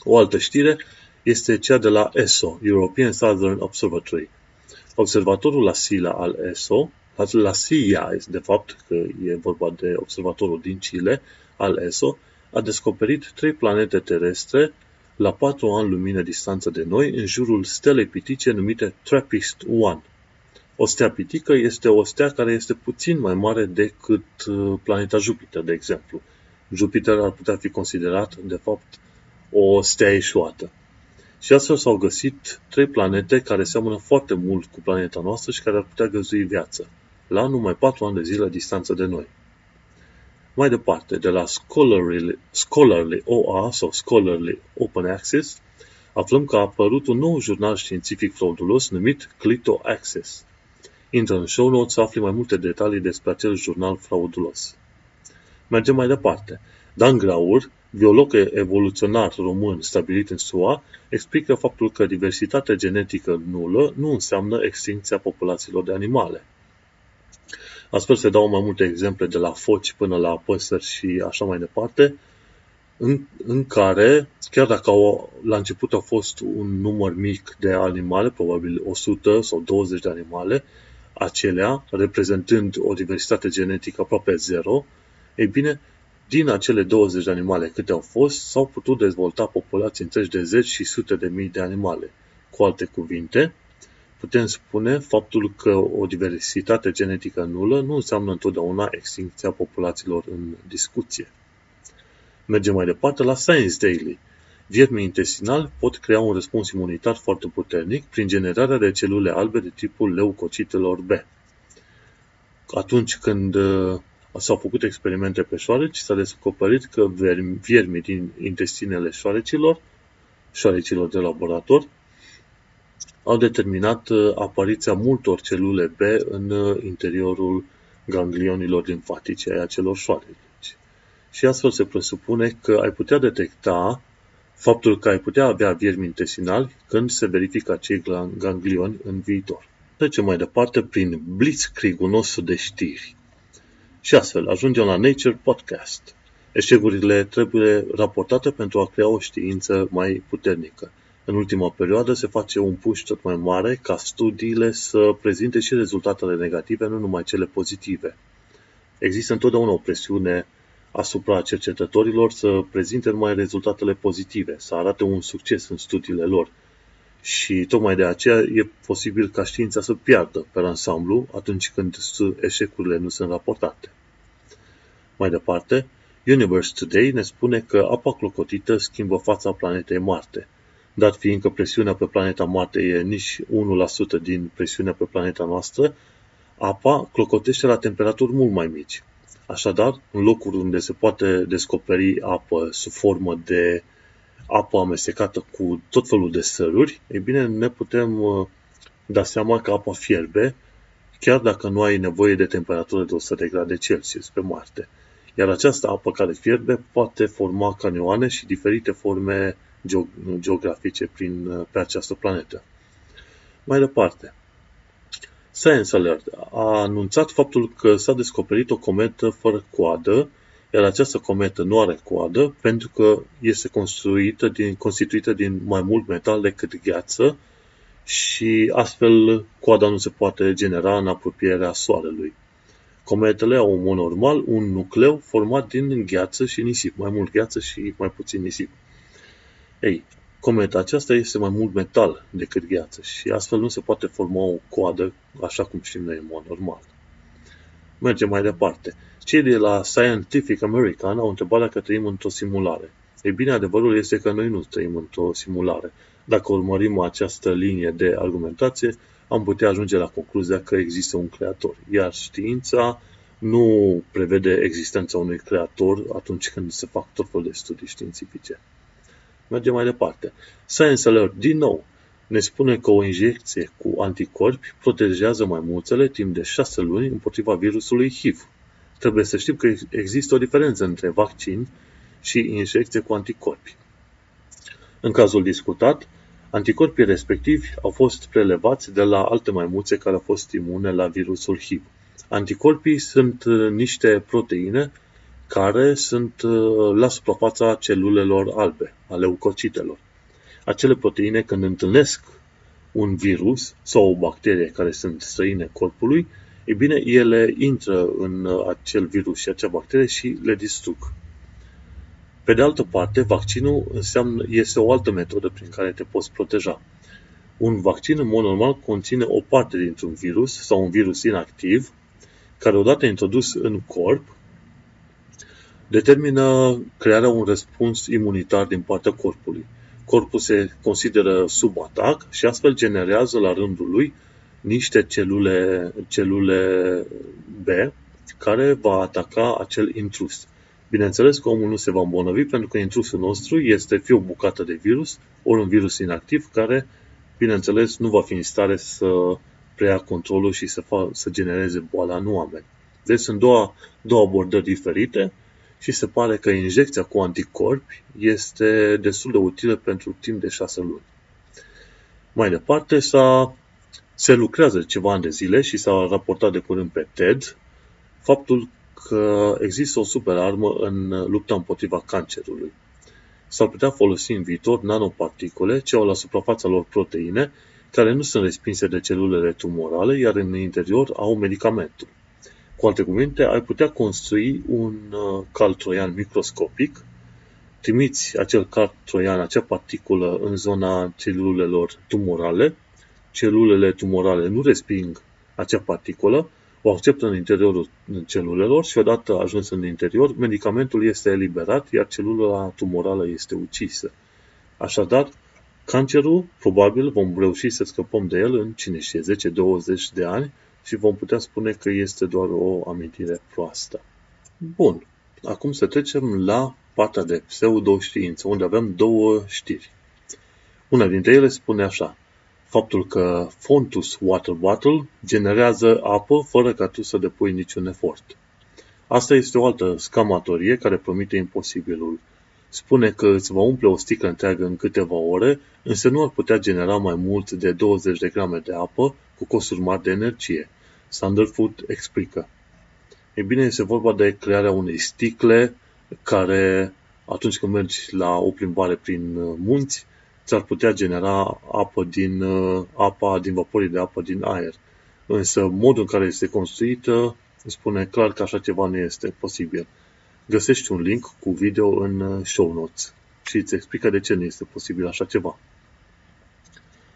O altă știre este cea de la ESO, European Southern Observatory. Observatorul la Sila al ESO, la SIA, de fapt, că e vorba de observatorul din Chile al ESO, a descoperit trei planete terestre la patru ani lumină distanță de noi, în jurul stelei pitice numite TRAPPIST-1. O stea pitică este o stea care este puțin mai mare decât uh, planeta Jupiter, de exemplu. Jupiter ar putea fi considerat, de fapt, o stea eșuată. Și astfel s-au găsit trei planete care seamănă foarte mult cu planeta noastră și care ar putea găzui viață, la numai patru ani de zile distanță de noi. Mai departe, de la Scholarly, Scholarly OA sau Scholarly Open Access, aflăm că a apărut un nou jurnal științific fraudulos numit Clito Access. Intră în show notes să afli mai multe detalii despre acel jurnal fraudulos. Mergem mai departe. Dan Graur, biolog evoluționar român stabilit în SUA, explică faptul că diversitatea genetică nulă nu înseamnă extincția populațiilor de animale. Astfel se dau mai multe exemple de la foci până la păsări și așa mai departe, în, în care, chiar dacă au, la început au fost un număr mic de animale, probabil 100 sau 20 de animale, acelea, reprezentând o diversitate genetică aproape zero, ei bine, din acele 20 de animale câte au fost, s-au putut dezvolta populații întregi de zeci și sute de mii de animale. Cu alte cuvinte, putem spune faptul că o diversitate genetică nulă nu înseamnă întotdeauna extincția populațiilor în discuție. Mergem mai departe la Science Daily. Viermii intestinali pot crea un răspuns imunitar foarte puternic prin generarea de celule albe de tipul leucocitelor B. Atunci când uh, s-au făcut experimente pe șoareci, s-a descoperit că viermii din intestinele șoarecilor, șoarecilor de laborator, au determinat uh, apariția multor celule B în uh, interiorul ganglionilor limfatice ai acelor șoareci. Și astfel se presupune că ai putea detecta faptul că ai putea avea viermi intestinali când se verifică acei ganglioni în viitor. Trecem mai departe prin blitzkrieg-ul nostru de știri. Și astfel ajungem la Nature Podcast. Eșecurile trebuie raportate pentru a crea o știință mai puternică. În ultima perioadă se face un push tot mai mare ca studiile să prezinte și rezultatele negative, nu numai cele pozitive. Există întotdeauna o presiune asupra cercetătorilor să prezinte numai rezultatele pozitive, să arate un succes în studiile lor. Și tocmai de aceea e posibil ca știința să piardă pe ansamblu atunci când eșecurile nu sunt raportate. Mai departe, Universe Today ne spune că apa clocotită schimbă fața planetei Marte – dat fiind că presiunea pe planeta Marte e nici 1% din presiunea pe planeta noastră, apa clocotește la temperaturi mult mai mici. Așadar, în locuri unde se poate descoperi apă sub formă de apă amestecată cu tot felul de săruri, e bine, ne putem uh, da seama că apa fierbe, chiar dacă nu ai nevoie de temperatură de 100 de grade Celsius pe Marte. Iar această apă care fierbe poate forma canioane și diferite forme geografice prin, pe această planetă. Mai departe, Science Alert a anunțat faptul că s-a descoperit o cometă fără coadă, iar această cometă nu are coadă pentru că este construită din, constituită din mai mult metal decât gheață și astfel coada nu se poate genera în apropierea Soarelui. Cometele au în mod normal un nucleu format din gheață și nisip, mai mult gheață și mai puțin nisip. Ei, cometa aceasta este mai mult metal decât gheață și astfel nu se poate forma o coadă așa cum știm noi în mod normal. Mergem mai departe. Cei de la Scientific American au întrebat dacă trăim într-o simulare. Ei bine, adevărul este că noi nu trăim într-o simulare. Dacă urmărim această linie de argumentație, am putea ajunge la concluzia că există un creator. Iar știința nu prevede existența unui creator atunci când se fac tot felul de studii științifice. Mergem mai departe. Science Alert, din nou, ne spune că o injecție cu anticorpi protejează mai mulțele timp de 6 luni împotriva virusului HIV. Trebuie să știm că există o diferență între vaccin și injecție cu anticorpi. În cazul discutat, anticorpii respectivi au fost prelevați de la alte maimuțe care au fost imune la virusul HIV. Anticorpii sunt niște proteine care sunt uh, la suprafața celulelor albe, ale leucocitelor. Acele proteine, când întâlnesc un virus sau o bacterie care sunt străine corpului, e bine, ele intră în uh, acel virus și acea bacterie și le distrug. Pe de altă parte, vaccinul înseamnă, este o altă metodă prin care te poți proteja. Un vaccin, în mod normal, conține o parte dintr-un virus sau un virus inactiv, care odată introdus în corp, determină crearea un răspuns imunitar din partea corpului. Corpul se consideră sub atac și astfel generează la rândul lui niște celule, celule B care va ataca acel intrus. Bineînțeles că omul nu se va îmbolnăvi pentru că intrusul nostru este fie o bucată de virus, ori un virus inactiv care, bineînțeles, nu va fi în stare să preia controlul și să, fa- să genereze boala în oameni. Deci sunt două, două abordări diferite și se pare că injecția cu anticorpi este destul de utilă pentru timp de 6 luni. Mai departe, s-a, se lucrează ceva ani de zile și s-a raportat de curând pe TED faptul că există o super armă în lupta împotriva cancerului. S-ar putea folosi în viitor nanoparticule ce au la suprafața lor proteine care nu sunt respinse de celulele tumorale, iar în interior au medicamentul. Cu alte cuvinte, ai putea construi un uh, cal troian microscopic, trimiți acel cal troian, acea particulă în zona celulelor tumorale, celulele tumorale nu resping acea particulă, o acceptă în interiorul celulelor și odată ajuns în interior, medicamentul este eliberat, iar celula tumorală este ucisă. Așadar, cancerul, probabil, vom reuși să scăpăm de el în, cine știe, 10-20 de ani și vom putea spune că este doar o amintire proastă. Bun, acum să trecem la partea de pseudoștiință, unde avem două știri. Una dintre ele spune așa, faptul că Fontus Water Bottle generează apă fără ca tu să depui niciun efort. Asta este o altă scamatorie care promite imposibilul. Spune că îți va umple o sticlă întreagă în câteva ore, însă nu ar putea genera mai mult de 20 de grame de apă cu costuri mari de energie. Thunderfoot explică. E bine, este vorba de crearea unei sticle care, atunci când mergi la o plimbare prin uh, munți, ți-ar putea genera apă din uh, apa, din vaporii de apă din aer. Însă modul în care este construită spune clar că așa ceva nu este posibil. Găsești un link cu video în uh, show notes și îți explică de ce nu este posibil așa ceva.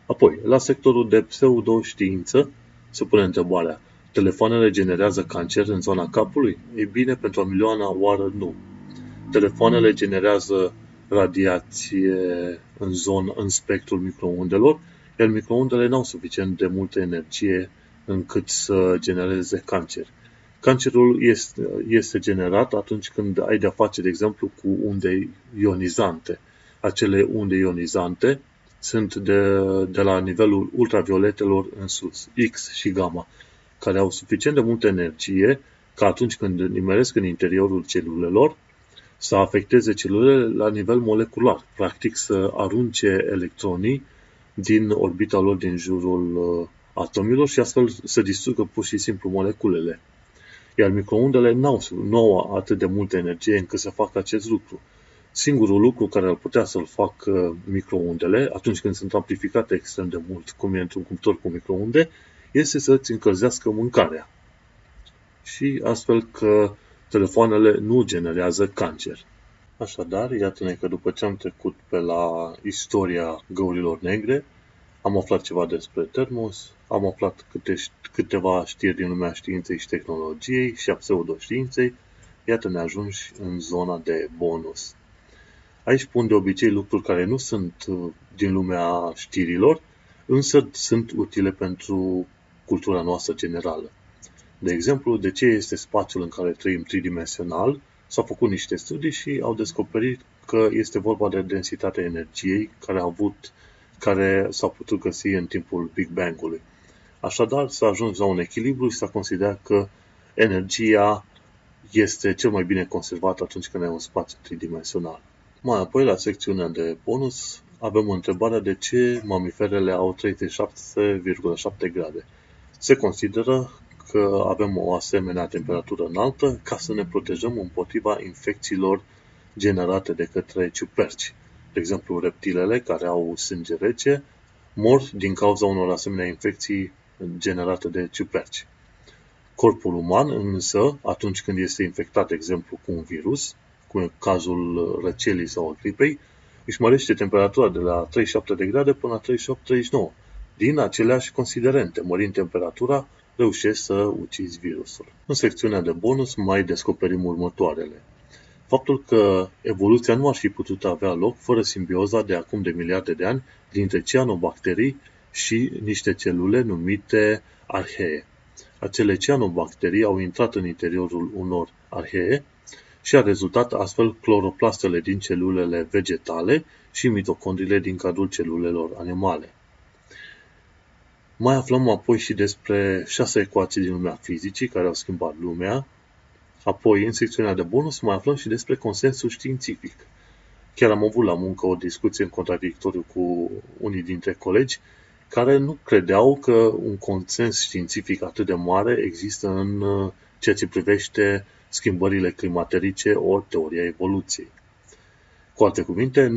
Apoi, la sectorul de pseudoștiință se pune întrebarea, telefoanele generează cancer în zona capului? Ei bine, pentru o milioană oară nu. Telefoanele generează radiație în zonă, în spectrul microundelor, iar microundele nu au suficient de multă energie încât să genereze cancer. Cancerul este, este generat atunci când ai de-a face, de exemplu, cu unde ionizante. Acele unde ionizante sunt de, de la nivelul ultravioletelor în sus, X și gamma, care au suficient de multă energie ca atunci când nimeresc în interiorul celulelor, să afecteze celulele la nivel molecular, practic să arunce electronii din orbita lor din jurul uh, atomilor și astfel să distrugă pur și simplu moleculele. Iar microundele nu au atât de multă energie încât să facă acest lucru. Singurul lucru care ar putea să-l facă microundele, atunci când sunt amplificate extrem de mult, cum e într-un cuptor cu microunde, este să-ți încălzească mâncarea. Și astfel că telefoanele nu generează cancer. Așadar, iată-ne că după ce am trecut pe la istoria găurilor negre, am aflat ceva despre termos, am aflat câte, câteva știri din lumea științei și tehnologiei și a pseudoștiinței, iată ne ajungi în zona de bonus. Aici pun de obicei lucruri care nu sunt uh, din lumea știrilor, însă sunt utile pentru cultura noastră generală. De exemplu, de ce este spațiul în care trăim tridimensional? S-au făcut niște studii și au descoperit că este vorba de densitatea energiei care a avut, care s-a putut găsi în timpul Big Bang-ului. Așadar, s-a ajuns la un echilibru și s-a considerat că energia este cel mai bine conservată atunci când ai un spațiu tridimensional. Mai apoi, la secțiunea de bonus, avem întrebarea de ce mamiferele au 37,7 grade. Se consideră că avem o asemenea temperatură înaltă ca să ne protejăm împotriva infecțiilor generate de către ciuperci. De exemplu, reptilele care au sânge rece mor din cauza unor asemenea infecții generate de ciuperci. Corpul uman, însă, atunci când este infectat, de exemplu, cu un virus, cu cazul răcelii sau gripei, își mărește temperatura de la 37 de grade până la 38-39, din aceleași considerente, mărind temperatura reușești să ucizi virusul. În secțiunea de bonus mai descoperim următoarele. Faptul că evoluția nu ar fi putut avea loc fără simbioza de acum de miliarde de ani dintre cianobacterii și niște celule numite arhee. Acele cianobacterii au intrat în interiorul unor arhee și a rezultat astfel cloroplastele din celulele vegetale și mitocondriile din cadrul celulelor animale. Mai aflăm apoi și despre șase ecuații din lumea fizicii care au schimbat lumea. Apoi, în secțiunea de bonus, mai aflăm și despre consensul științific. Chiar am avut la muncă o discuție în contradictoriu cu unii dintre colegi care nu credeau că un consens științific atât de mare există în uh, ceea ce privește schimbările climaterice ori teoria evoluției. Cu alte cuvinte,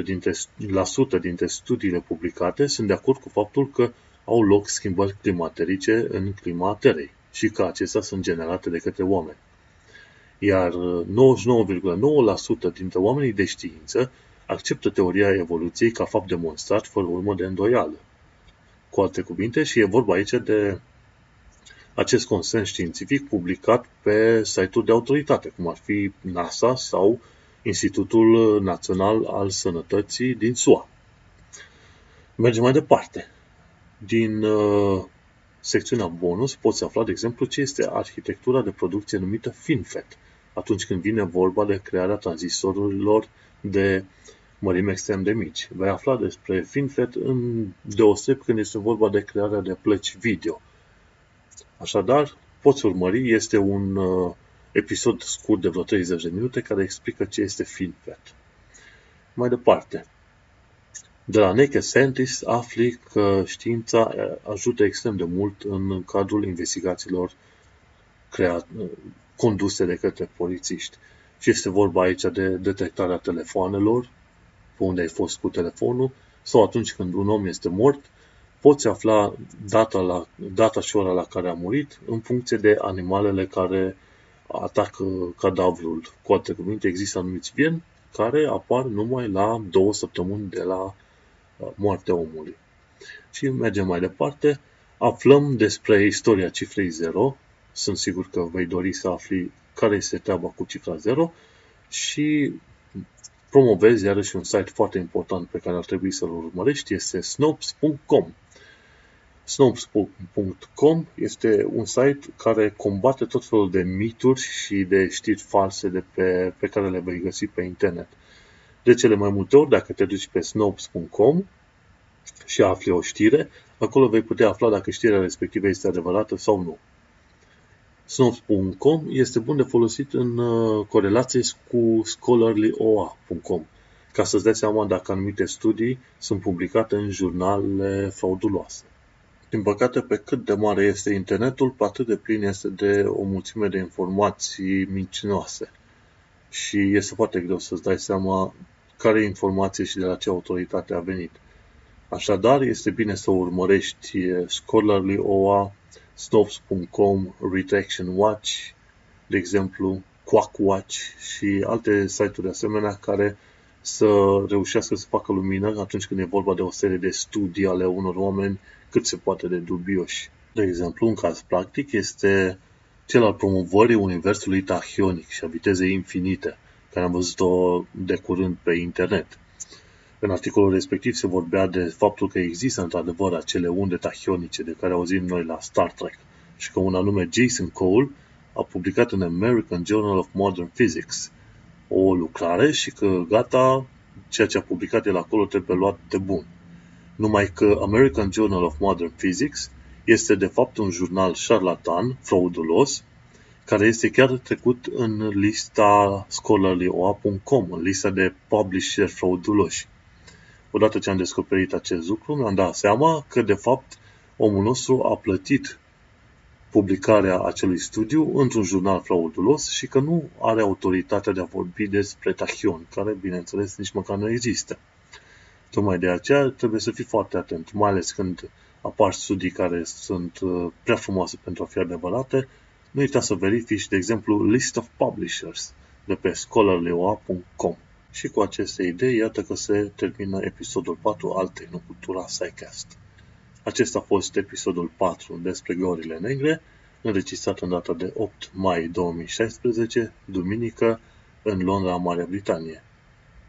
97% dintre, la sută dintre studiile publicate sunt de acord cu faptul că au loc schimbări climaterice în clima Terei și că acestea sunt generate de către oameni. Iar 99,9% dintre oamenii de știință acceptă teoria evoluției ca fapt demonstrat fără urmă de îndoială. Cu alte cuvinte, și e vorba aici de acest consens științific publicat pe site-uri de autoritate, cum ar fi NASA sau Institutul Național al Sănătății din SUA. Mergem mai departe. Din uh, secțiunea bonus poți afla, de exemplu, ce este arhitectura de producție numită FinFET, atunci când vine vorba de crearea tranzistorilor de mărimi extrem de mici. Vei afla despre FinFET în deoseb când este vorba de crearea de plăci video. Așadar, poți urmări, este un uh, episod scurt de vreo 30 de minute care explică ce este FinFET. Mai departe, de la Naked Scientist afli că știința uh, ajută extrem de mult în cadrul investigațiilor creat, uh, conduse de către polițiști. Și este vorba aici de detectarea telefoanelor, pe unde ai fost cu telefonul, sau atunci când un om este mort, poți afla data, la, data și ora la care a murit în funcție de animalele care atacă cadavrul. Cu alte cuvinte, există anumiți bieni care apar numai la două săptămâni de la uh, moartea omului. Și mergem mai departe, aflăm despre istoria cifrei 0, sunt sigur că vei dori să afli care este treaba cu cifra 0 și promovezi iarăși un site foarte important pe care ar trebui să-l urmărești, este snopes.com. Snopes.com este un site care combate tot felul de mituri și de știri false de pe, pe care le vei găsi pe internet. De cele mai multe ori, dacă te duci pe snopes.com și afli o știre, acolo vei putea afla dacă știrea respectivă este adevărată sau nu. Snopes.com este bun de folosit în uh, corelație cu scholarlyoa.com ca să-ți dai seama dacă anumite studii sunt publicate în jurnale frauduloase. Din păcate, pe cât de mare este internetul, pe atât de plin este de o mulțime de informații mincinoase. Și este foarte greu să-ți dai seama care informație și de la ce autoritate a venit. Așadar, este bine să urmărești Scholarly OA, Snopes.com, Retraction Watch, de exemplu, Quack Watch și alte site-uri de asemenea care să reușească să facă lumină atunci când e vorba de o serie de studii ale unor oameni cât se poate de dubioși. De exemplu, un caz practic este cel al promovării universului tahionic și a vitezei infinite, care am văzut-o de curând pe internet. În articolul respectiv se vorbea de faptul că există într-adevăr acele unde tahionice de care auzim noi la Star Trek și că un anume Jason Cole a publicat în American Journal of Modern Physics o lucrare și că gata, ceea ce a publicat el acolo trebuie luat de bun. Numai că American Journal of Modern Physics este de fapt un jurnal șarlatan, fraudulos, care este chiar trecut în lista scholarlyoa.com, în lista de publisher frauduloși. Odată ce am descoperit acest lucru, mi-am dat seama că, de fapt, omul nostru a plătit publicarea acelui studiu într-un jurnal fraudulos și că nu are autoritatea de a vorbi despre tachion, care, bineînțeles, nici măcar nu există. Tocmai de aceea trebuie să fii foarte atent, mai ales când apar studii care sunt uh, prea frumoase pentru a fi adevărate, nu uita să verifici, de exemplu, List of Publishers de pe scholarlyoa.com. Și cu aceste idei, iată că se termină episodul 4 al Tehnocultura SciCast. Acesta a fost episodul 4 despre gorile negre, înregistrat în data de 8 mai 2016, duminică, în Londra, Marea Britanie.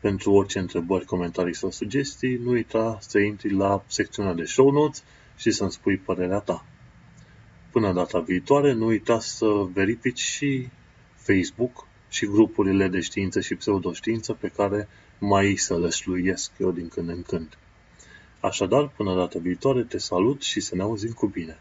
Pentru orice întrebări, comentarii sau sugestii, nu uita să intri la secțiunea de show notes și să-mi spui părerea ta. Până data viitoare, nu uita să verifici și Facebook și grupurile de știință și pseudoștiință pe care mai să le sluiesc eu din când în când. Așadar, până data viitoare, te salut și să ne auzim cu bine!